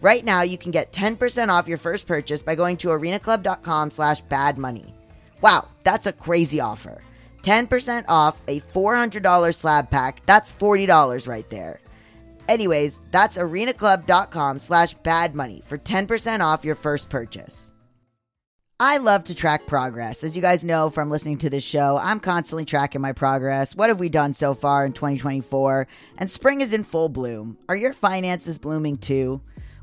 Right now, you can get 10% off your first purchase by going to arenaclub.com slash badmoney. Wow, that's a crazy offer. 10% off a $400 slab pack. That's $40 right there. Anyways, that's arenaclub.com slash badmoney for 10% off your first purchase. I love to track progress. As you guys know from listening to this show, I'm constantly tracking my progress. What have we done so far in 2024? And spring is in full bloom. Are your finances blooming too?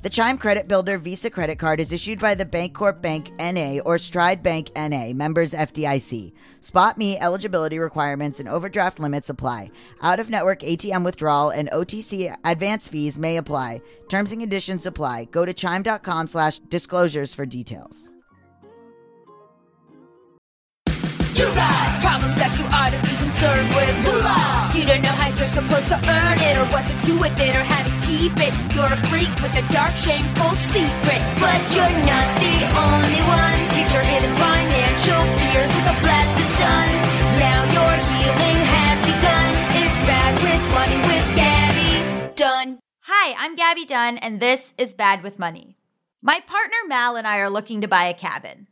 The Chime Credit Builder Visa credit card is issued by the Bancorp Bank NA or Stride Bank NA, members FDIC. Spot Me eligibility requirements and overdraft limits apply. Out of network ATM withdrawal and OTC advance fees may apply. Terms and conditions apply. Go to chime.com slash disclosures for details. You got problems that you ought to be concerned with. Moolah! You don't know how you're supposed to earn it, or what to do with it, or how to keep it. You're a freak with a dark, shameful secret. But you're not the only one. Get your hidden financial fears with a blast of sun. Now your healing has begun. It's bad with money with Gaby Dunn. Hi, I'm Gaby Dunn, and this is Bad with Money. My partner Mal and I are looking to buy a cabin.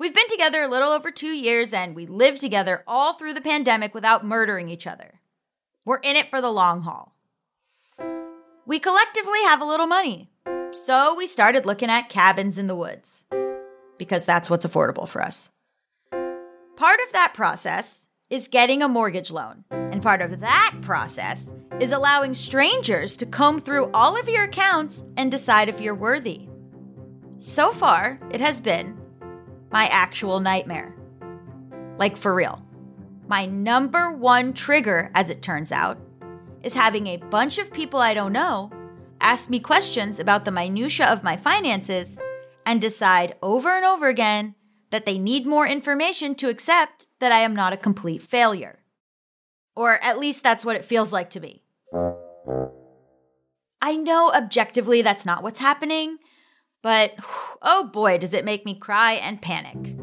We've been together a little over two years, and we lived together all through the pandemic without murdering each other. We're in it for the long haul. We collectively have a little money, so we started looking at cabins in the woods because that's what's affordable for us. Part of that process is getting a mortgage loan, and part of that process is allowing strangers to comb through all of your accounts and decide if you're worthy. So far, it has been my actual nightmare. Like for real. My number one trigger, as it turns out, is having a bunch of people I don't know ask me questions about the minutiae of my finances and decide over and over again that they need more information to accept that I am not a complete failure. Or at least that's what it feels like to me. I know objectively that's not what's happening, but oh boy, does it make me cry and panic.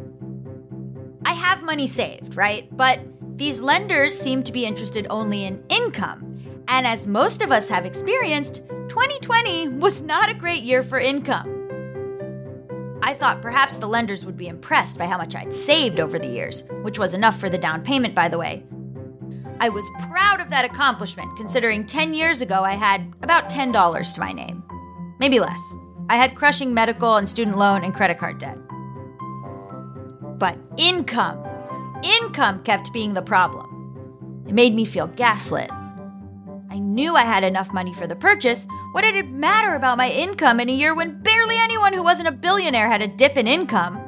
I have money saved, right? But these lenders seem to be interested only in income. And as most of us have experienced, 2020 was not a great year for income. I thought perhaps the lenders would be impressed by how much I'd saved over the years, which was enough for the down payment, by the way. I was proud of that accomplishment, considering 10 years ago I had about $10 to my name. Maybe less. I had crushing medical and student loan and credit card debt. But income, income kept being the problem. It made me feel gaslit. I knew I had enough money for the purchase. What did it matter about my income in a year when barely anyone who wasn't a billionaire had a dip in income?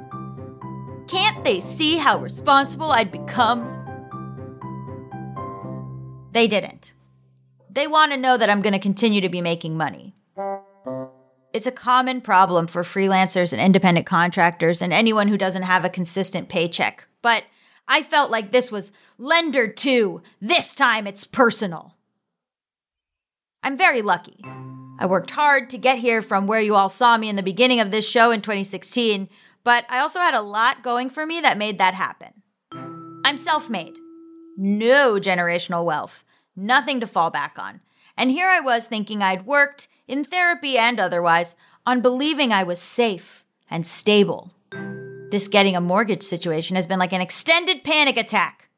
Can't they see how responsible I'd become? They didn't. They want to know that I'm going to continue to be making money. It's a common problem for freelancers and independent contractors and anyone who doesn't have a consistent paycheck. But I felt like this was lender two. This time it's personal. I'm very lucky. I worked hard to get here from where you all saw me in the beginning of this show in 2016, but I also had a lot going for me that made that happen. I'm self made, no generational wealth, nothing to fall back on. And here I was thinking I'd worked, in therapy and otherwise, on believing I was safe and stable. This getting a mortgage situation has been like an extended panic attack.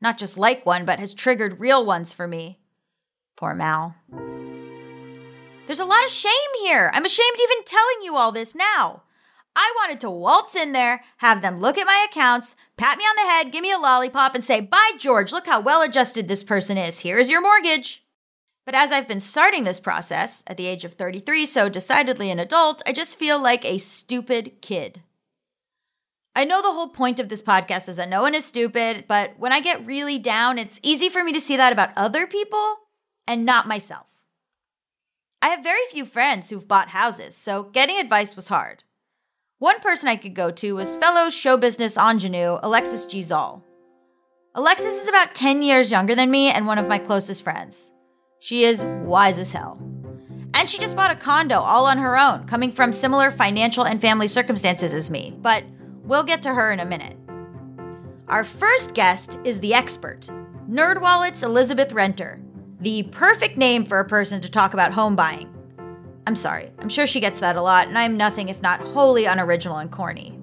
Not just like one, but has triggered real ones for me. Poor Mal. There's a lot of shame here. I'm ashamed even telling you all this now. I wanted to waltz in there, have them look at my accounts, pat me on the head, give me a lollipop, and say, By George, look how well adjusted this person is. Here's your mortgage. But as I've been starting this process at the age of 33, so decidedly an adult, I just feel like a stupid kid. I know the whole point of this podcast is that no one is stupid, but when I get really down, it's easy for me to see that about other people and not myself. I have very few friends who've bought houses, so getting advice was hard. One person I could go to was fellow show business ingenue Alexis G. Alexis is about 10 years younger than me and one of my closest friends. She is wise as hell. And she just bought a condo all on her own, coming from similar financial and family circumstances as me, but we'll get to her in a minute. Our first guest is the expert, NerdWallet's Elizabeth Renter, the perfect name for a person to talk about home buying. I'm sorry, I'm sure she gets that a lot, and I'm nothing if not wholly unoriginal and corny.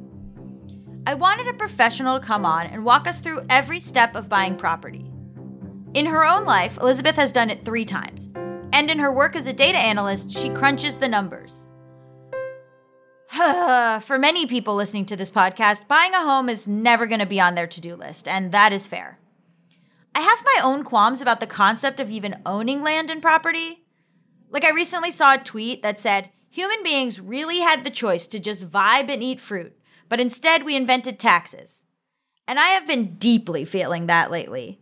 I wanted a professional to come on and walk us through every step of buying property. In her own life, Elizabeth has done it three times, and in her work as a data analyst, she crunches the numbers. For many people listening to this podcast, buying a home is never going to be on their to do list, and that is fair. I have my own qualms about the concept of even owning land and property. Like, I recently saw a tweet that said human beings really had the choice to just vibe and eat fruit, but instead we invented taxes. And I have been deeply feeling that lately.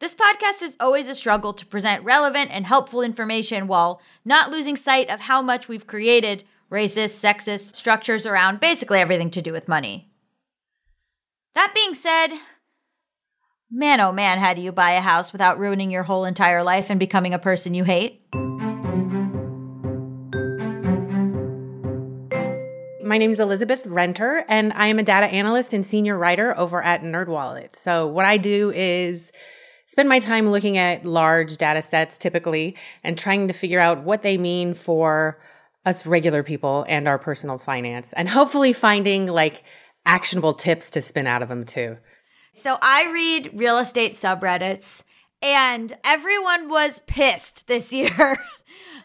This podcast is always a struggle to present relevant and helpful information while not losing sight of how much we've created racist, sexist structures around basically everything to do with money. That being said, man oh man, how do you buy a house without ruining your whole entire life and becoming a person you hate? My name is Elizabeth Renter, and I am a data analyst and senior writer over at NerdWallet. So, what I do is spend my time looking at large data sets typically and trying to figure out what they mean for us regular people and our personal finance, and hopefully finding like actionable tips to spin out of them too. So, I read real estate subreddits, and everyone was pissed this year.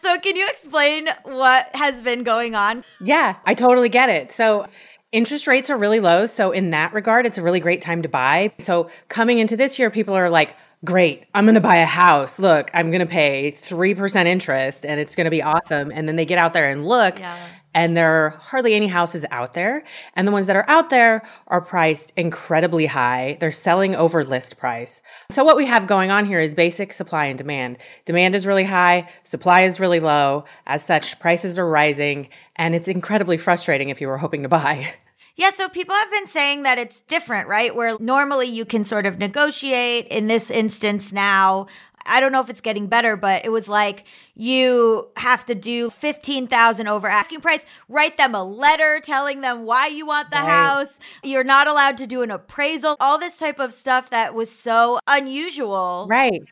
So, can you explain what has been going on? Yeah, I totally get it. So, interest rates are really low. So, in that regard, it's a really great time to buy. So, coming into this year, people are like, great, I'm going to buy a house. Look, I'm going to pay 3% interest and it's going to be awesome. And then they get out there and look. Yeah and there are hardly any houses out there. And the ones that are out there are priced incredibly high. They're selling over list price. So, what we have going on here is basic supply and demand. Demand is really high, supply is really low. As such, prices are rising, and it's incredibly frustrating if you were hoping to buy. Yeah, so people have been saying that it's different, right? Where normally you can sort of negotiate. In this instance, now I don't know if it's getting better, but it was like you have to do 15,000 over asking price, write them a letter telling them why you want the right. house. You're not allowed to do an appraisal, all this type of stuff that was so unusual. Right.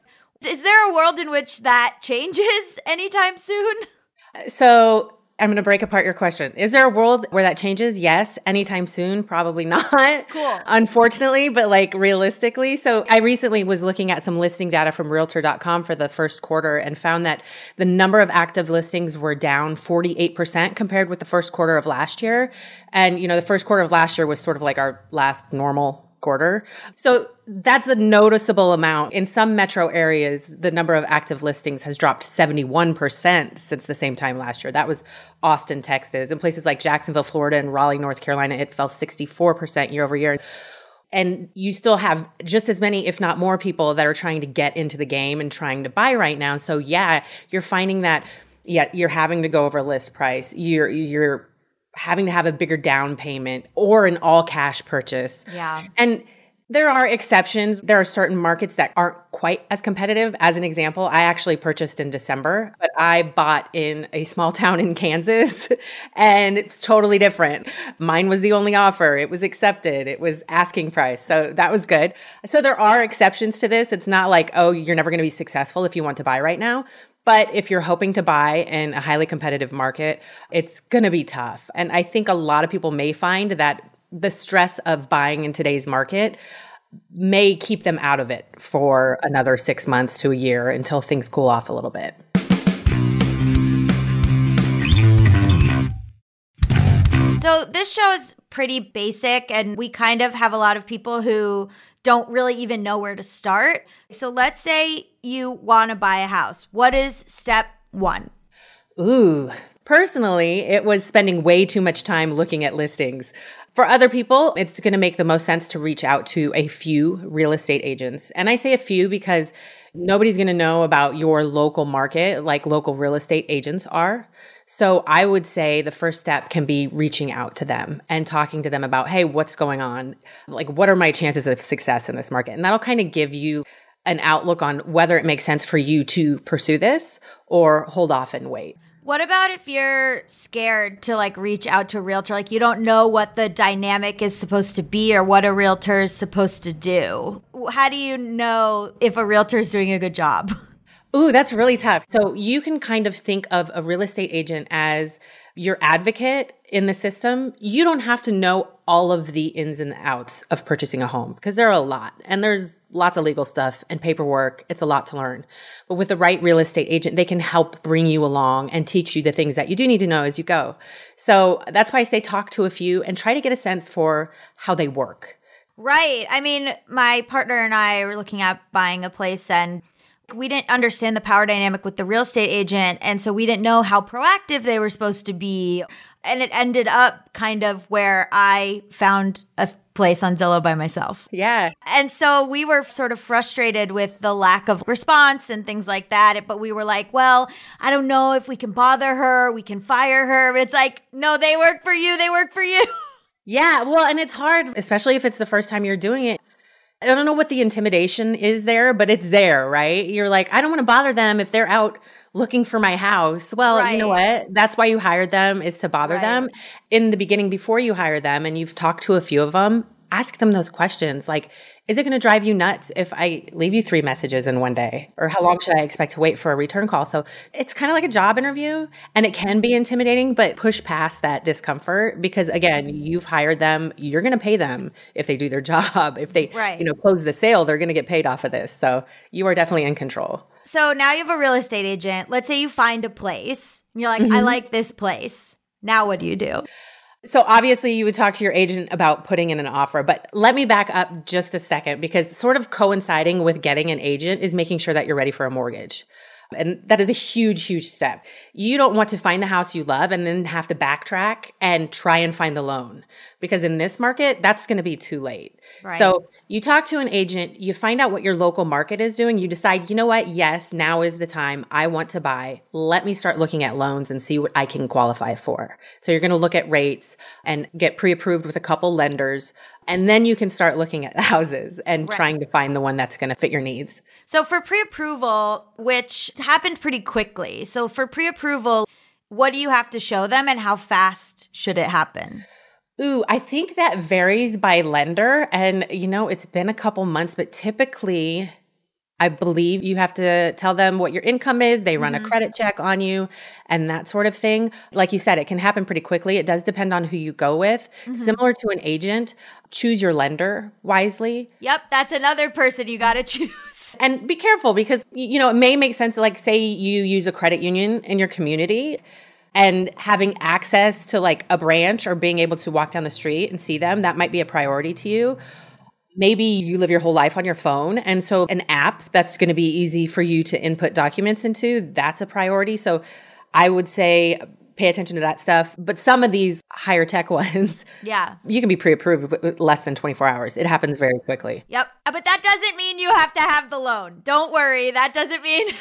Is there a world in which that changes anytime soon? So I'm going to break apart your question. Is there a world where that changes? Yes. Anytime soon? Probably not. Cool. Unfortunately, but like realistically. So I recently was looking at some listing data from realtor.com for the first quarter and found that the number of active listings were down 48% compared with the first quarter of last year. And, you know, the first quarter of last year was sort of like our last normal quarter. So that's a noticeable amount. In some metro areas, the number of active listings has dropped 71% since the same time last year. That was Austin, Texas. In places like Jacksonville, Florida, and Raleigh, North Carolina, it fell 64% year over year. And you still have just as many, if not more, people that are trying to get into the game and trying to buy right now. So, yeah, you're finding that, yeah, you're having to go over list price. You're, you're, having to have a bigger down payment or an all cash purchase. Yeah. And there are exceptions. There are certain markets that aren't quite as competitive. As an example, I actually purchased in December, but I bought in a small town in Kansas and it's totally different. Mine was the only offer. It was accepted. It was asking price. So that was good. So there are exceptions to this. It's not like, oh, you're never going to be successful if you want to buy right now. But if you're hoping to buy in a highly competitive market, it's going to be tough. And I think a lot of people may find that the stress of buying in today's market may keep them out of it for another six months to a year until things cool off a little bit. So this show is pretty basic, and we kind of have a lot of people who don't really even know where to start. So let's say you want to buy a house. What is step one? Ooh, personally, it was spending way too much time looking at listings. For other people, it's going to make the most sense to reach out to a few real estate agents. And I say a few because nobody's going to know about your local market like local real estate agents are. So I would say the first step can be reaching out to them and talking to them about, hey, what's going on? Like, what are my chances of success in this market? And that'll kind of give you an outlook on whether it makes sense for you to pursue this or hold off and wait. What about if you're scared to like reach out to a realtor? Like you don't know what the dynamic is supposed to be or what a realtor is supposed to do. How do you know if a realtor is doing a good job? Ooh, that's really tough. So you can kind of think of a real estate agent as your advocate in the system. You don't have to know all of the ins and outs of purchasing a home because there are a lot and there's lots of legal stuff and paperwork. It's a lot to learn. But with the right real estate agent, they can help bring you along and teach you the things that you do need to know as you go. So that's why I say talk to a few and try to get a sense for how they work. Right. I mean, my partner and I were looking at buying a place and we didn't understand the power dynamic with the real estate agent. And so we didn't know how proactive they were supposed to be. And it ended up kind of where I found a place on Zillow by myself. Yeah. And so we were sort of frustrated with the lack of response and things like that. But we were like, well, I don't know if we can bother her, we can fire her. But it's like, no, they work for you, they work for you. Yeah, well, and it's hard, especially if it's the first time you're doing it. I don't know what the intimidation is there, but it's there, right? You're like, I don't want to bother them if they're out looking for my house. Well, right. you know what? That's why you hired them is to bother right. them. In the beginning, before you hire them and you've talked to a few of them, ask them those questions like, is it going to drive you nuts if I leave you three messages in one day? Or how long should I expect to wait for a return call? So it's kind of like a job interview and it can be intimidating, but push past that discomfort because again, you've hired them, you're going to pay them if they do their job. If they, right. you know, close the sale, they're going to get paid off of this. So you are definitely in control. So now you have a real estate agent. Let's say you find a place. You're like, mm-hmm. I like this place. Now what do you do? So obviously you would talk to your agent about putting in an offer, but let me back up just a second because sort of coinciding with getting an agent is making sure that you're ready for a mortgage. And that is a huge, huge step. You don't want to find the house you love and then have to backtrack and try and find the loan because in this market, that's going to be too late. Right. So you talk to an agent, you find out what your local market is doing. You decide, you know what? Yes, now is the time. I want to buy. Let me start looking at loans and see what I can qualify for. So you're going to look at rates and get pre approved with a couple lenders. And then you can start looking at houses and right. trying to find the one that's going to fit your needs. So for pre approval, which happened pretty quickly. So for pre approval, what do you have to show them and how fast should it happen? Ooh, I think that varies by lender. And, you know, it's been a couple months, but typically I believe you have to tell them what your income is. They run a mm-hmm. credit check on you and that sort of thing. Like you said, it can happen pretty quickly. It does depend on who you go with. Mm-hmm. Similar to an agent, choose your lender wisely Yep, that's another person you got to choose. and be careful because you know it may make sense like say you use a credit union in your community and having access to like a branch or being able to walk down the street and see them that might be a priority to you maybe you live your whole life on your phone and so an app that's going to be easy for you to input documents into that's a priority so i would say pay attention to that stuff but some of these higher tech ones Yeah. you can be pre-approved with less than 24 hours it happens very quickly Yep. Uh, But that doesn't mean you have to have the loan. Don't worry. That doesn't mean.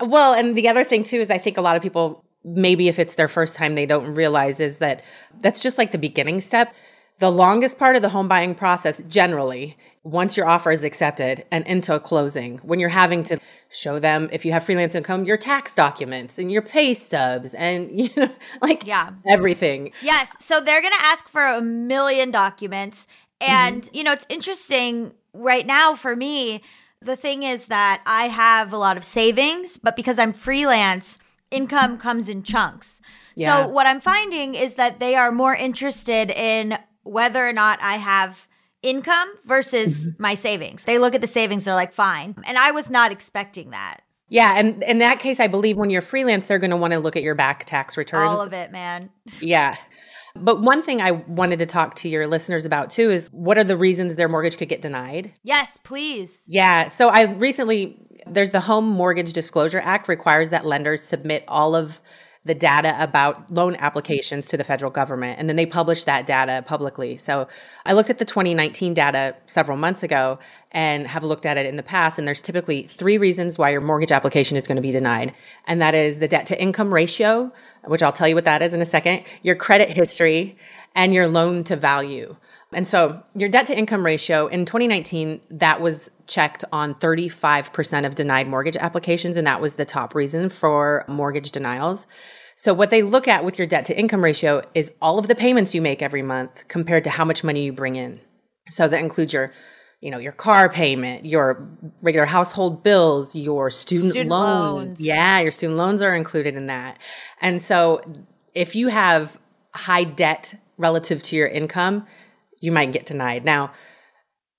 Well, and the other thing too is I think a lot of people maybe if it's their first time they don't realize is that that's just like the beginning step. The longest part of the home buying process generally once your offer is accepted and into closing when you're having to show them if you have freelance income your tax documents and your pay stubs and you know like Yeah. everything. Yes. So they're going to ask for a million documents. Mm-hmm. And, you know, it's interesting right now for me. The thing is that I have a lot of savings, but because I'm freelance, income comes in chunks. Yeah. So what I'm finding is that they are more interested in whether or not I have income versus mm-hmm. my savings. They look at the savings, they're like, fine. And I was not expecting that. Yeah, and in that case I believe when you're freelance they're going to want to look at your back tax returns. All of it, man. Yeah. But one thing I wanted to talk to your listeners about too is what are the reasons their mortgage could get denied? Yes, please. Yeah. So I recently, there's the Home Mortgage Disclosure Act requires that lenders submit all of the data about loan applications to the federal government. And then they publish that data publicly. So I looked at the 2019 data several months ago and have looked at it in the past. And there's typically three reasons why your mortgage application is going to be denied. And that is the debt to income ratio, which I'll tell you what that is in a second, your credit history, and your loan to value. And so your debt to income ratio in 2019, that was checked on 35% of denied mortgage applications. And that was the top reason for mortgage denials. So what they look at with your debt to income ratio is all of the payments you make every month compared to how much money you bring in. So that includes your you know your car payment your regular household bills your student, Student loan loans. yeah your student loans are included in that and so if you have high debt relative to your income you might get denied now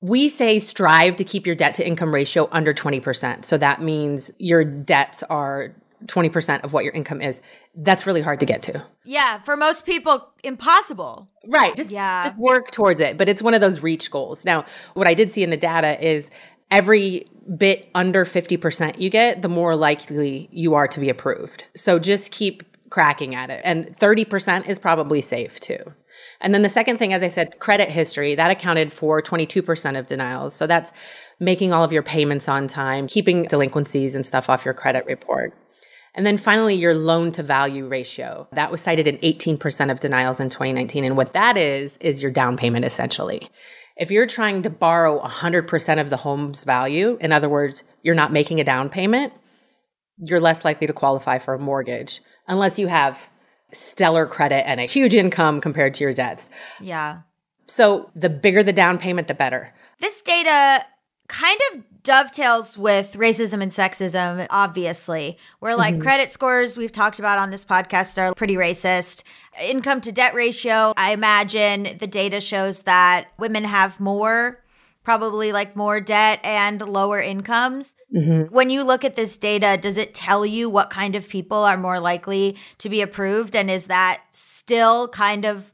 we say strive to keep your debt to income ratio under 20%. So that means your debts are 20% of what your income is. That's really hard to get to. Yeah, for most people, impossible. Right. Just Yeah. just work towards it, but it's one of those reach goals. Now, what I did see in the data is every bit under 50% you get, the more likely you are to be approved. So just keep cracking at it. And 30% is probably safe too. And then the second thing, as I said, credit history, that accounted for 22% of denials. So that's making all of your payments on time, keeping delinquencies and stuff off your credit report. And then finally, your loan to value ratio. That was cited in 18% of denials in 2019. And what that is, is your down payment essentially. If you're trying to borrow 100% of the home's value, in other words, you're not making a down payment, you're less likely to qualify for a mortgage unless you have stellar credit and a huge income compared to your debts. Yeah. So the bigger the down payment, the better. This data kind of dovetails with racism and sexism, obviously, where like mm-hmm. credit scores we've talked about on this podcast are pretty racist. Income to debt ratio, I imagine the data shows that women have more, probably like more debt and lower incomes. Mm-hmm. When you look at this data, does it tell you what kind of people are more likely to be approved? And is that still kind of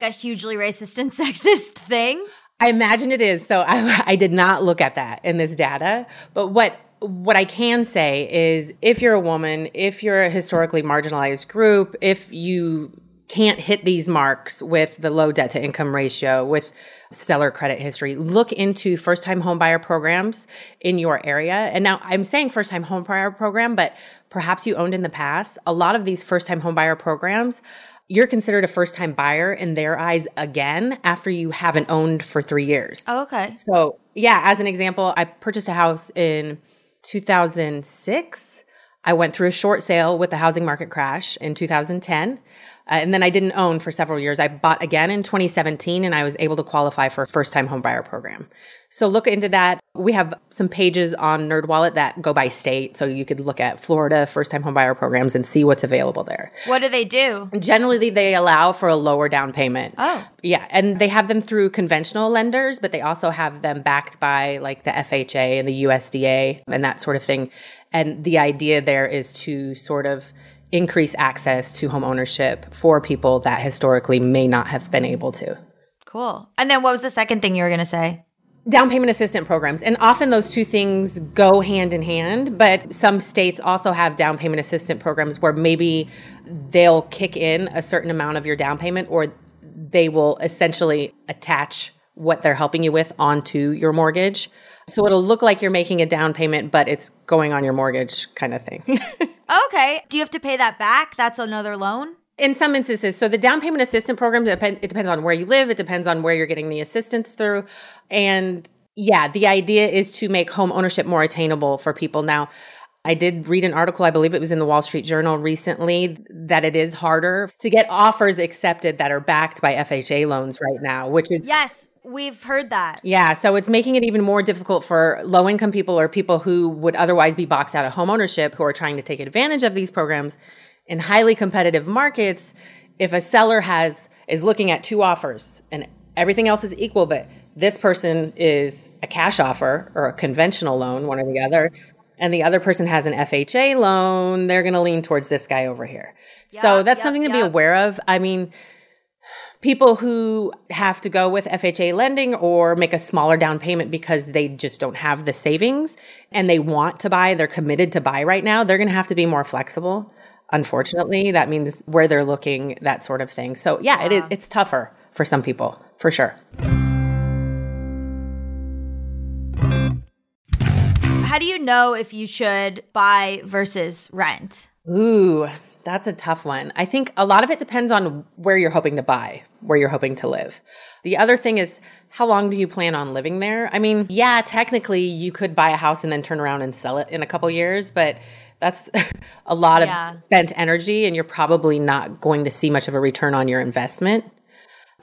a hugely racist and sexist thing? I imagine it is. So I, I did not look at that in this data. But what what I can say is if you're a woman, if you're a historically marginalized group, if you can't hit these marks with the low debt to income ratio, with stellar credit history, look into first time homebuyer programs in your area. And now I'm saying first time homebuyer program, but perhaps you owned in the past. A lot of these first time homebuyer programs you're considered a first time buyer in their eyes again after you haven't owned for three years. Oh, okay. So, yeah, as an example, I purchased a house in 2006. I went through a short sale with the housing market crash in 2010. Uh, and then I didn't own for several years. I bought again in 2017 and I was able to qualify for a first time homebuyer program. So look into that. We have some pages on NerdWallet that go by state. So you could look at Florida first time homebuyer programs and see what's available there. What do they do? Generally, they allow for a lower down payment. Oh. Yeah. And they have them through conventional lenders, but they also have them backed by like the FHA and the USDA and that sort of thing. And the idea there is to sort of increase access to home ownership for people that historically may not have been able to. Cool. And then what was the second thing you were going to say? Down payment assistance programs. And often those two things go hand in hand, but some states also have down payment assistance programs where maybe they'll kick in a certain amount of your down payment or they will essentially attach what they're helping you with onto your mortgage. So it'll look like you're making a down payment, but it's going on your mortgage kind of thing. Okay. Do you have to pay that back? That's another loan? in some instances so the down payment assistance program it depends on where you live it depends on where you're getting the assistance through and yeah the idea is to make home ownership more attainable for people now I did read an article, I believe it was in the Wall Street Journal recently, that it is harder to get offers accepted that are backed by FHA loans right now, which is Yes, we've heard that. yeah, so it's making it even more difficult for low income people or people who would otherwise be boxed out of home ownership who are trying to take advantage of these programs in highly competitive markets. If a seller has is looking at two offers and everything else is equal, but this person is a cash offer or a conventional loan, one or the other, and the other person has an FHA loan, they're going to lean towards this guy over here. so that's yup, something to be aware of. I mean, people who have to go with FHA lending or make a smaller down payment because they just don't have the savings and they want to buy, they're committed to buy right now, they're going to have to be more flexible. Unfortunately, that means where they're looking, that sort of thing. So, yeah, it is, it's tougher for some people, for sure. How do you know if you should buy versus rent? Ooh, that's a tough one. I think a lot of it depends on where you're hoping to buy, where you're hoping to live. The other thing is, how long do you plan on living there? I mean, yeah, technically you could buy a house and then turn around and sell it in a couple years, but that's a lot Yeah. of spent energy, and you're probably not going to see much of a return on your investment.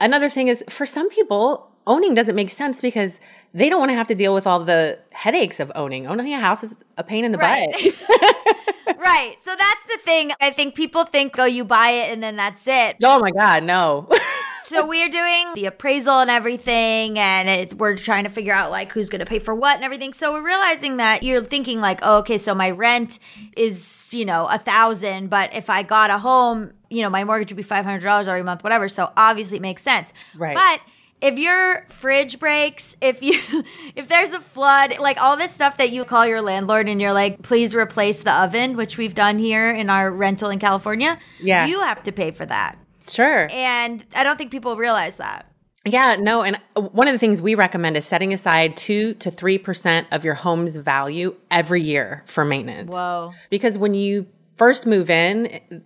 Another thing is, for some people, owning doesn't make sense because they don't want to have to deal with all the headaches of owning. Owning a house is a pain in the Right. butt. right. So that's the thing. I think people think, oh, you buy it and then that's it. Oh my God, no. So we're doing the appraisal and everything, and it's we're trying to figure out like who's going to pay for what and everything. So we're realizing that you're thinking like, oh, okay, so my rent is you know a thousand, but if I got a home, you know, my mortgage would be five hundred dollars every month, whatever. So obviously it makes sense, Right. But if your fridge breaks, if you if there's a flood, like all this stuff that you call your landlord and you're like, please replace the oven, which we've done here in our rental in California, Yeah. you have to pay for that. sure. And I don't think people realize that. Yeah, no. And uh, one of the things we recommend is setting aside two to 3% of your home's value every year for maintenance. Whoa. Because when you first move in,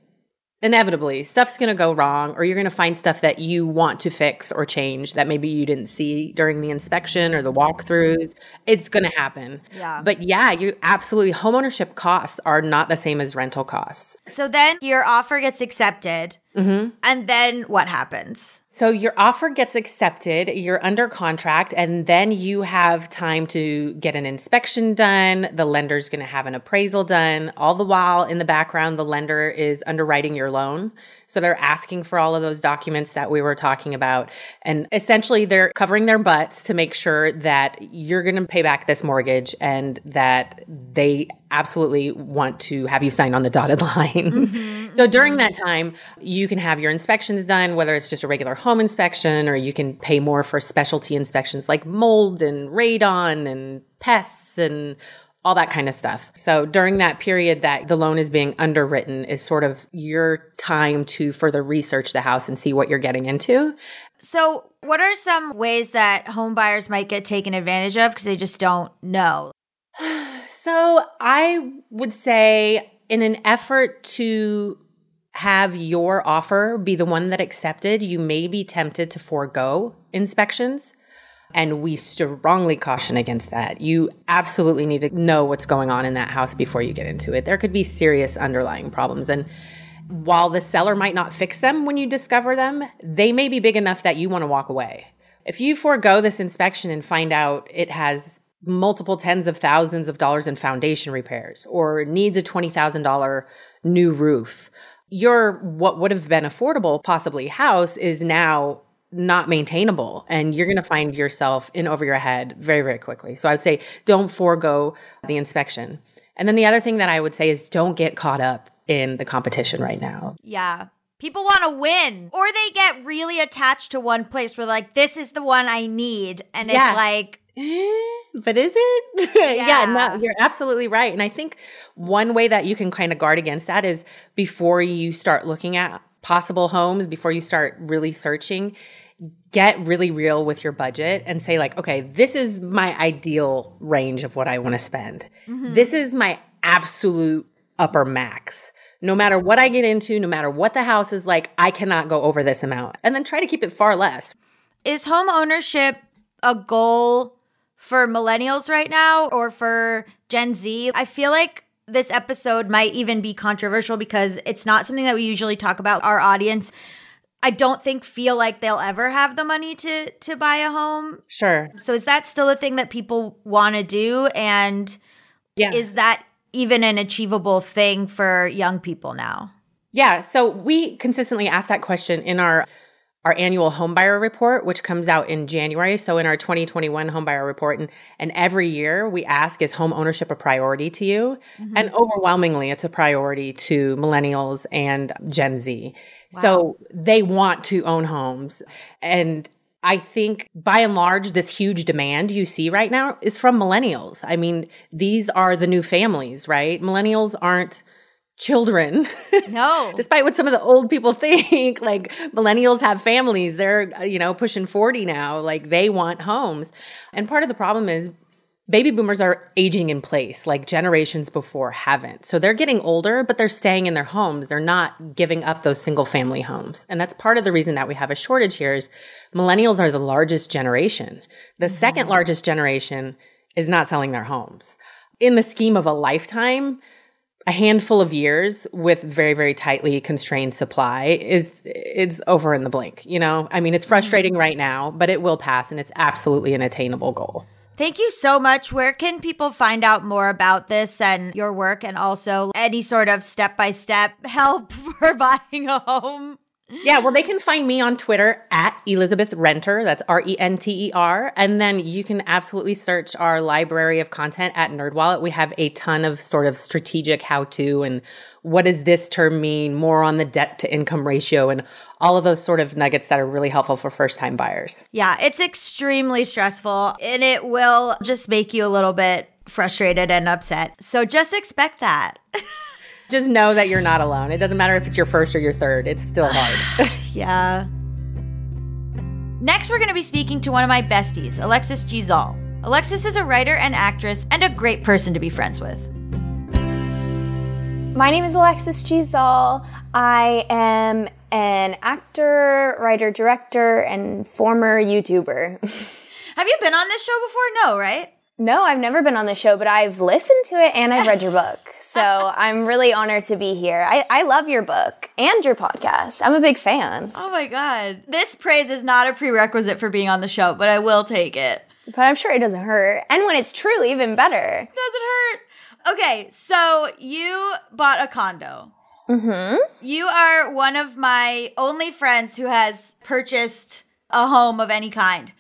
inevitably stuff's going to go wrong or you're going to find stuff that you want to fix or change that maybe you didn't see during the inspection or the walkthroughs it's going to happen Yeah. but yeah you absolutely homeownership costs are not the same as rental costs So then your offer gets accepted. Mm-hmm. And then what happens? So your offer gets accepted, you're under contract, and then you have time to get an inspection done. The lender's going to have an appraisal done. All the while in the background, the lender is underwriting your loan. So they're asking for all of those documents that we were talking about. And essentially, they're covering their butts to make sure that you're going to pay back this mortgage and that they absolutely want to have you sign on the dotted line. Mm-hmm, so mm-hmm. during that time, you can have your inspections done, whether it's just a regular home inspection or you can pay more for specialty inspections like mold and radon and pests and all that kind of stuff. So during that period that the loan is being underwritten is sort of your time to further research the house and see what you're getting into. So, what are some ways that home buyers might get taken advantage of because they just don't know? So I would say, in an effort to have your offer be the one that accepted, you may be tempted to forego inspections. And we strongly caution against that. You absolutely need to know what's going on in that house before you get into it. There could be serious underlying problems. And while the seller might not fix them when you discover them, they may be big enough that you want to walk away. If you forego this inspection and find out it has multiple tens of thousands of dollars in foundation repairs or needs a $20,000 new roof, your what would have been affordable possibly house is now not maintainable and you're going to find yourself in over your head very very quickly so i would say don't forego the inspection and then the other thing that i would say is don't get caught up in the competition right now Yeah. People want to win, or they get really attached to one place where, like, this is the one I need. And Yeah. it's like, Eh, but is it? yeah. Yeah. no, you're absolutely right. And I think one way that you can kind of guard against that is before you start looking at possible homes, before you start really searching, get really real with your budget and say, like, okay, this is my ideal range of what I want to spend. Mm-hmm. This is my absolute upper max. No matter what I get into, no matter what the house is like, I cannot go over this amount. And then try to keep it far less. is home ownership a goal for millennials right now or for Gen Z? I feel like this episode might even be controversial because it's not something that we usually talk about. Our audience, I don't think feel like they'll ever have the money to to buy a home. Sure. So is that still a thing that people want to do and Yeah. is that even an achievable thing for young people now? Yeah, so we consistently ask that question in our our annual homebuyer report, which comes out in January. So in our 2021 homebuyer report, and and every year we ask, is home ownership a priority to you? Mm-hmm. And overwhelmingly, it's a priority to millennials and Gen Z. So they want to own homes, and I think by and large, this huge demand you see right now is from millennials. I mean, these are the new families, right? Millennials aren't children. No. Despite what some of the old people think, like millennials have families, they're, uh, you know, pushing 40 now, like they want homes. And part of the problem is baby boomers are aging in place, like generations before haven't. So they're getting older, but they're staying in their homes. They're not giving up those single family homes. And that's part of the reason that we have a shortage here is millennials are the largest generation. The second largest generation is not selling their homes. In the scheme of a lifetime, a handful of years with very very tightly constrained supply is it's over in the blink you know i mean it's frustrating right now but it will pass and it's absolutely an attainable goal Thank you so much. Where can people find out more about this and your work and also any sort of step by step help for buying a home? Yeah well they can find me on twitter at elizabeth renter that's r-e-n-t-e-r and then you can absolutely search our library of content at nerdwallet we have a ton of sort of strategic how to and what does this term mean more on the debt to income ratio and all of those sort of nuggets that are really helpful for first time buyers Yeah, it's extremely stressful and it will just make you a little bit frustrated and upset. So just expect that. just know that you're not alone. It doesn't matter if it's your first or your third, it's still hard. Yeah. Next, we're going to be speaking to one of my besties, Alexis G. Zall. Alexis is a writer and actress and a great person to be friends with. My name is Alexis G. Zall. I am an actor, writer, director, and former YouTuber. Have you been on this show before? No, right? No, I've never been on the show, but I've listened to it and I've read your book. So I'm really honored to be here. I, I love your book and your podcast. I'm a big fan, Oh my God. This praise is not a prerequisite for being on the show, but I will take it. but I'm sure it doesn't hurt. And when it's true, even better. Does it hurt? Okay, so you bought a condo. Mm-hmm. You are one of my only friends who has purchased a home of any kind.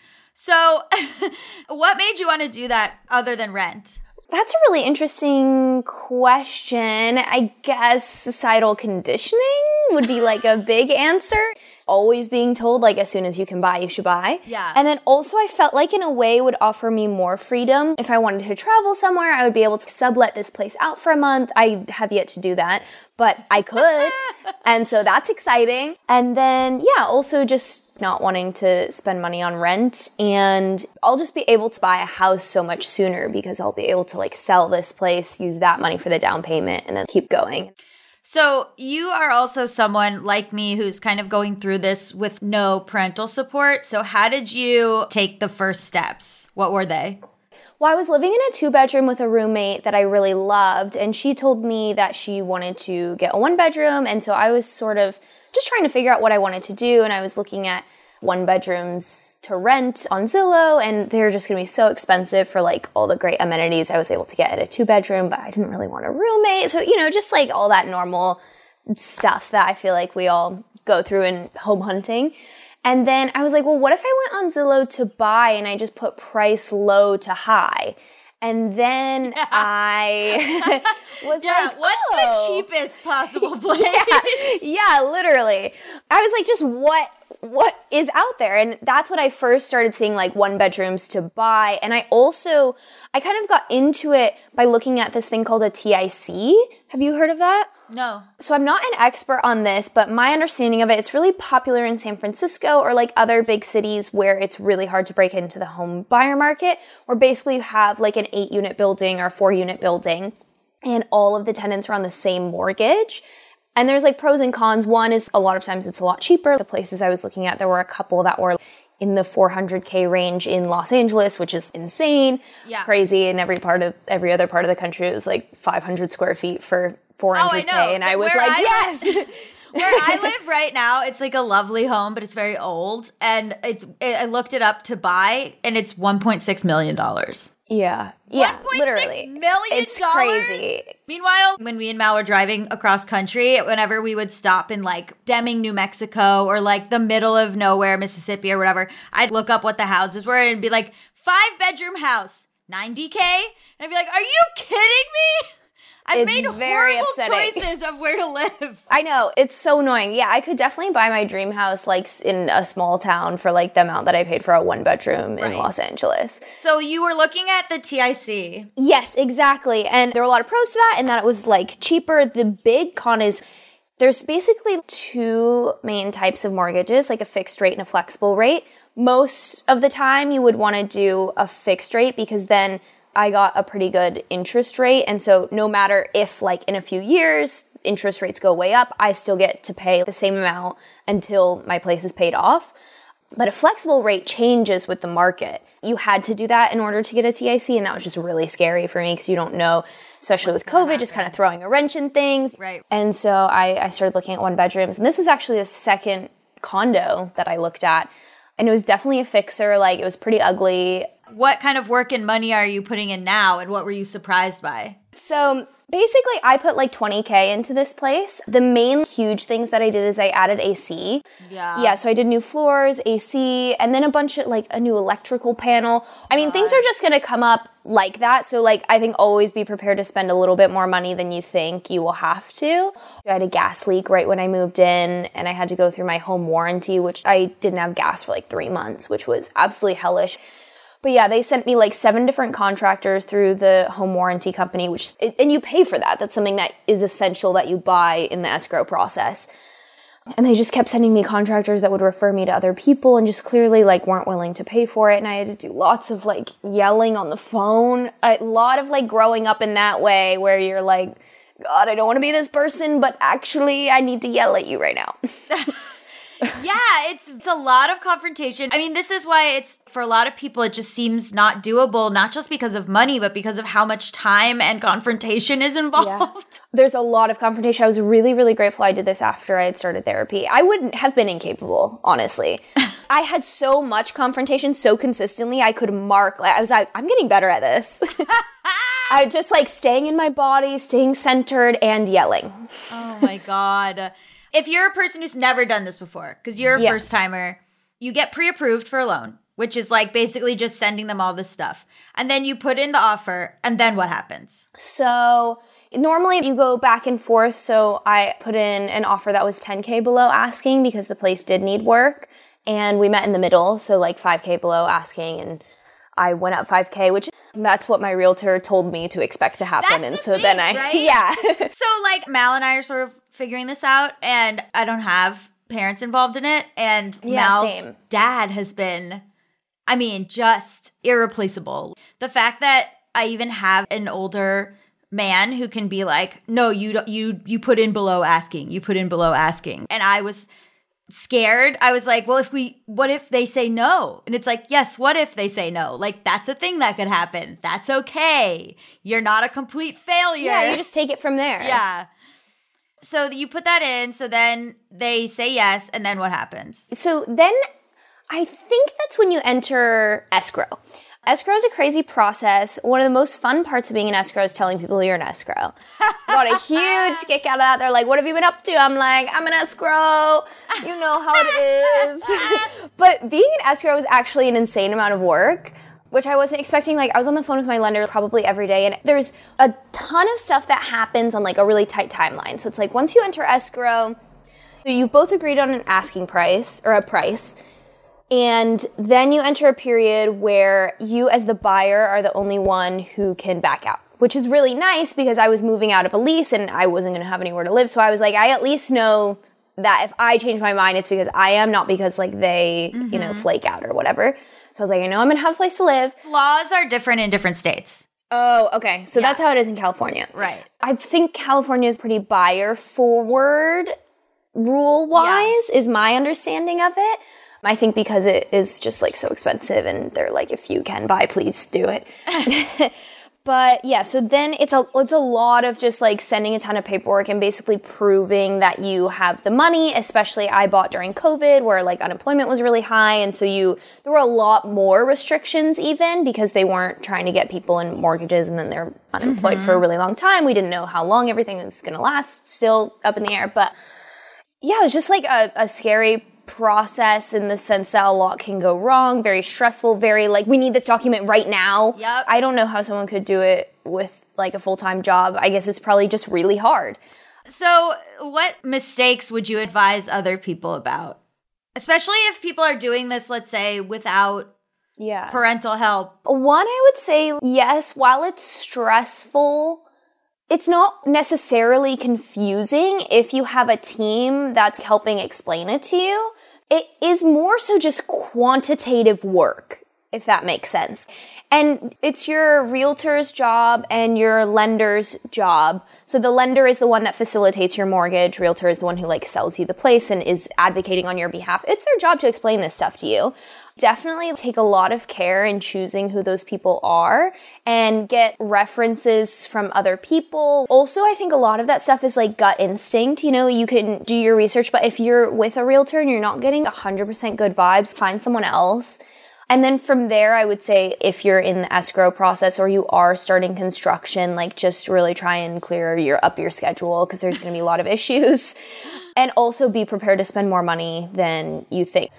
So, what made you want to do that other than rent? That's a really interesting question. I guess societal conditioning would be like a big answer. Always being told, like, as soon as you can buy, you should buy. Yeah. And then also, I felt like in a way would offer me more freedom. If I wanted to travel somewhere, I would be able to sublet this place out for a month. I have yet to do that, but I could. and so that's exciting. And then, yeah, also just not wanting to spend money on rent and I'll just be able to buy a house so much sooner because I'll be able to like sell this place, use that money for the down payment and then keep going. So, you are also someone like me who's kind of going through this with no parental support. So, how did you take the first steps? What were they? Well, I was living in a two bedroom with a roommate that I really loved, and she told me that she wanted to get a one bedroom. And so I was sort of just trying to figure out what I wanted to do. And I was looking at one bedrooms to rent on Zillow, and they're just gonna be so expensive for like all the great amenities I was able to get at a two bedroom, but I didn't really want a roommate. So, you know, just like all that normal stuff that I feel like we all go through in home hunting. And then I was like, well, what if I went on Zillow to buy and I just put price low to high? And then I was Yeah, like, what's oh. the cheapest possible place? yeah, yeah, literally. I was like, just what what is out there? And that's when I first started seeing like one bedrooms to buy. And I also I kind of got into it by looking at this thing called a TIC. Have you heard of that? No. So I'm not an expert on this, but my understanding of it, it's really popular in San Francisco or like other big cities where it's really hard to break into the home buyer market, where basically you have like an eight unit building or four unit building and all of the tenants are on the same mortgage. And there's like pros and cons. One is a lot of times it's a lot cheaper. The places I was looking at, there were a couple that were in the 400k range in Los Angeles, which is insane, Yeah. crazy. In every part of every other part of the country, it was like 500 square feet for 400k, Oh, I and I was Where like, I- yes. Where I live right now, it's like a lovely home, but it's very old. And it's it, I looked it up to buy, and it's one point six million dollars. Yeah. Yeah. literally. million It's dollars? crazy. Meanwhile, when we and Mal were driving across country, whenever we would stop in like Deming, New Mexico, or like the middle of nowhere, Mississippi, or whatever, I'd look up what the houses were and be like, five bedroom house, 90K? And I'd be like, are you kidding me? I've It's made very horrible upsetting. choices of where to live. I know. It's so annoying. Yeah, I could definitely buy my dream house like in a small town for like the amount that I paid for a one bedroom in Los Angeles. So you were looking at the TIC. Yes, exactly. And there were a lot of pros to that and that it was like cheaper. The big con is there's basically two main types of mortgages, like a fixed rate and a flexible rate. Most of the time you would want to do a fixed rate because then I got a pretty good interest rate. And so no matter if like in a few years interest rates go way up, I still get to pay the same amount until my place is paid off. But a flexible rate changes with the market. You had to do that in order to get a TIC, and that was just really scary for me because you don't know, especially with COVID, just kind of throwing a wrench in things. Right. And so I, I started looking at one bedrooms, and this was actually the second condo that I looked at. And it was definitely a fixer, like it was pretty ugly. What kind of work and money are you putting in now, and what were you surprised by? So basically, I put like 20K into this place. The main huge things that I did is I added AC. Yeah. Yeah, so I did new floors, AC, and then a bunch of like a new electrical panel. I mean, things are just gonna come up like that. So, like, I think always be prepared to spend a little bit more money than you think you will have to. I had a gas leak right when I moved in, and I had to go through my home warranty, which I didn't have gas for like three months, which was absolutely hellish. But yeah, they sent me like seven different contractors through the home warranty company, which, and you pay for that. That's something that is essential that you buy in the escrow process. And they just kept sending me contractors that would refer me to other people and just clearly like weren't willing to pay for it. And I had to do lots of like yelling on the phone. A lot of like growing up in that way where you're like, God, I don't want to be this person, but actually I need to yell at you right now. yeah, it's it's a lot of confrontation. I mean, this is why it's for a lot of people it just seems not doable, not just because of money, but because of how much time and confrontation is involved. There's a lot of confrontation. I was really, really grateful I did this after I had started therapy. I wouldn't have been incapable, honestly. I had so much confrontation so consistently, I could mark, like, I was like, I'm getting better at this. I just like staying in my body, staying centered, and yelling. Oh my god. If you're a person who's never done this before, because you're a Yeah. first timer, you get pre-approved for a loan, which is like basically just sending them all this stuff. And then you put in the offer, and then what happens? So normally you go back and forth. So I put in an offer that was 10K below asking because the place did need work. And we met in the middle. So like 5K below asking. And I went up 5K, which that's what my realtor told me to expect to happen. That's and so then I, right? yeah. So like Mal and I are sort of figuring this out, and I don't have parents involved in it, and Yeah, Mal's same. dad has been, I mean, just irreplaceable. The fact that I even have an older man who can be like, no, you don't, you you put in below asking, you put in below asking, and I was scared. I was like, well, if we, what if they say no? And it's like, yes, what if they say no? Like, that's a thing that could happen. That's okay. You're not a complete failure. Yeah, you just take it from there. yeah. So you put that in. So then they say yes. And then what happens? So then I think that's when you enter escrow. Escrow is a crazy process. One of the most fun parts of being an escrow is telling people you're an escrow. Got a huge kick out of that. They're like, "What have you been up to?" I'm like, "I'm an escrow." You know how it is. but being an escrow is actually an insane amount of work, which I wasn't expecting. Like, I was on the phone with my lender probably every day, and there's a ton of stuff that happens on like a really tight timeline. So it's like once you enter escrow, you've both agreed on an asking price or a price. And then you enter a period where you, as the buyer, are the only one who can back out, which is really nice because I was moving out of a lease and I wasn't going to have anywhere to live. So I was like, I at least know that if I change my mind, it's because I am, not because like they, you know, mm-hmm. flake out or whatever. So I was like, I know I'm to have a place to live. Laws are different in different states. Oh, okay. So that's how it is in California. Right. I think California is pretty buyer forward rule wise, is my understanding of it. I think because it is just like so expensive and they're like, if you can buy, please do it. but yeah, so then it's a it's a lot of just like sending a ton of paperwork and basically proving that you have the money, especially I bought during COVID where like unemployment was really high. And so you there were a lot more restrictions even because they weren't trying to get people in mortgages and then they're unemployed for a mm-hmm. really long time. We didn't know how long everything was going to last, still up in the air, but yeah, it was just like a, a scary process in the sense that a lot can go wrong, very stressful, very like, we need this document right now. Yep. I don't know how someone could do it with like a full time job. I guess it's probably just really hard. So, what mistakes would you advise other people about? Especially if people are doing this, let's say, without Yeah. parental help. One, I would say, yes, while it's stressful, it's not necessarily confusing if you have a team that's helping explain it to you. It is more so just quantitative work, if that makes sense. And it's your realtor's job and your lender's job. So the lender is the one that facilitates your mortgage. Realtor is the one who like sells you the place and is advocating on your behalf. It's their job to explain this stuff to you definitely take a lot of care in choosing who those people are and get references from other people. Also, I think a lot of that stuff is like gut instinct. You know, you can do your research, but if you're with a realtor and you're not getting 100% good vibes, find someone else. And then from there, I would say if you're in the escrow process or you are starting construction, like just really try and clear your up your schedule because there's going to be a lot of issues. And also be prepared to spend more money than you think.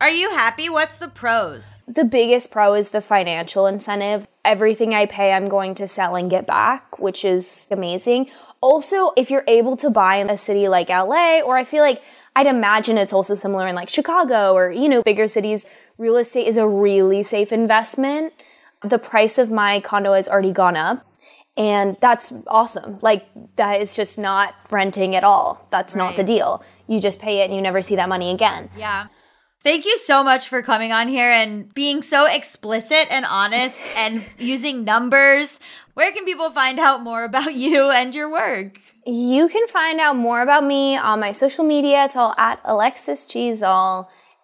Are you happy? What's the pros? The biggest pro is the financial incentive. Everything I pay, I'm going to sell and get back, which is amazing. Also, if you're able to buy in a city like LA, or I feel like I'd imagine it's also similar in like Chicago or, you know, bigger cities, real estate is a really safe investment. The price of my condo has already gone up. And that's awesome. Like, that is just not renting at all. That's not the deal. You just pay it and you never see that money again. Yeah. Thank you so much for coming on here and being so explicit and honest and using numbers. Where can people find out more about you and your work? You can find out more about me on my social media. It's all at Alexis G.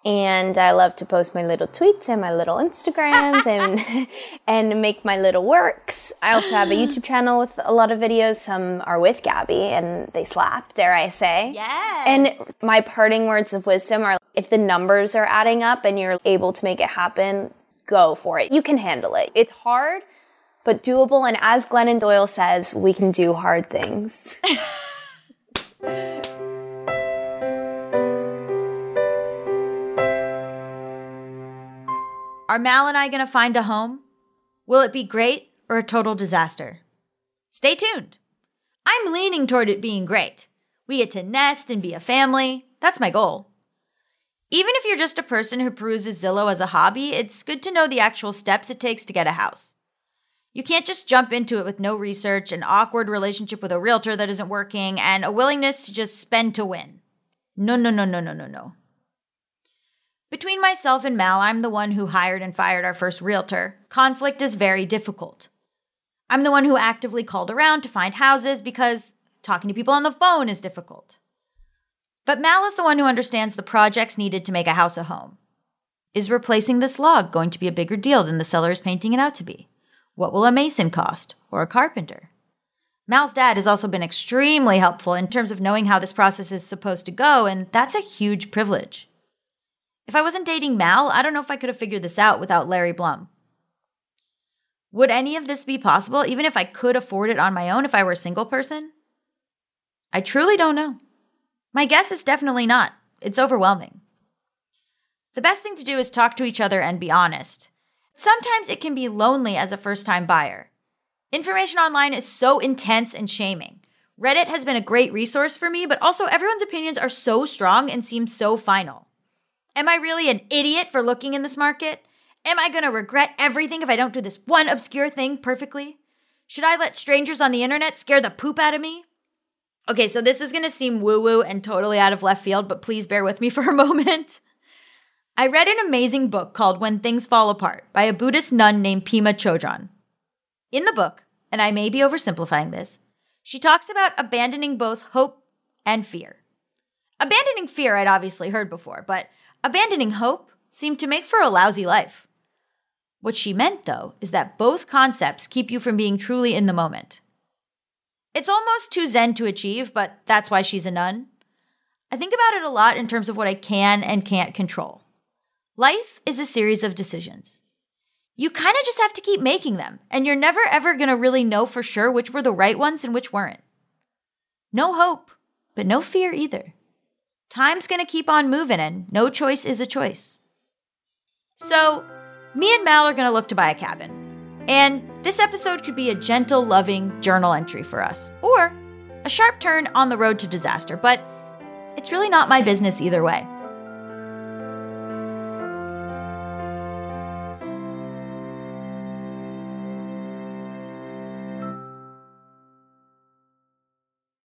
And I love to post my little tweets and my little Instagrams and and make my little works. I also have a YouTube channel with a lot of videos. Some are with Gaby and they slap, dare I say. Yes. And my parting words of wisdom are if the numbers are adding up and you're able to make it happen, go for it. You can handle it. It's hard, but doable. And as Glennon Doyle says, we can do hard things. Are Mal and I going to find a home? Will it be great or a total disaster? Stay tuned. I'm leaning toward it being great. We get to nest and be a family. That's my goal. Even if you're just a person who peruses Zillow as a hobby, it's good to know the actual steps it takes to get a house. You can't just jump into it with no research, an awkward relationship with a realtor that isn't working, and a willingness to just spend to win. No, no, no, no, no, no, no. Between myself and Mal, I'm the one who hired and fired our first realtor. Conflict is very difficult. I'm the one who actively called around to find houses because talking to people on the phone is difficult. But Mal is the one who understands the projects needed to make a house a home. Is replacing this log going to be a bigger deal than the seller is painting it out to be? What will a mason cost or a carpenter? Mal's dad has also been extremely helpful in terms of knowing how this process is supposed to go, and that's a huge privilege. If I wasn't dating Mal, I don't know if I could have figured this out without Larry Blum. Would any of this be possible, even if I could afford it on my own if I were a single person? I truly don't know. My guess is definitely not. It's overwhelming. The best thing to do is talk to each other and be honest. Sometimes it can be lonely as a first time buyer. Information online is so intense and shaming. Reddit has been a great resource for me, but also everyone's opinions are so strong and seem so final. Am I really an idiot for looking in this market? Am I going to regret everything if I don't do this one obscure thing perfectly? Should I let strangers on the internet scare the poop out of me? Okay, so this is going to seem woo woo and totally out of left field, but please bear with me for a moment. I read an amazing book called When Things Fall Apart by a Buddhist nun named Pema Chodron. In the book, and I may be oversimplifying this, she talks about abandoning both hope and fear. Abandoning fear I'd obviously heard before, but abandoning hope seemed to make for a lousy life. What she meant, though, is that both concepts keep you from being truly in the moment. It's almost too zen to achieve, but that's why she's a nun. I think about it a lot in terms of what I can and can't control. Life is a series of decisions you kind of just have to keep making them, and you're never ever going to really know for sure which were the right ones and which weren't. No hope, but no fear either. Time's going to keep on moving, and no choice is a choice. So, me and Mal are going to look to buy a cabin. And this episode could be a gentle, loving journal entry for us, or a sharp turn on the road to disaster, but it's really not my business either way.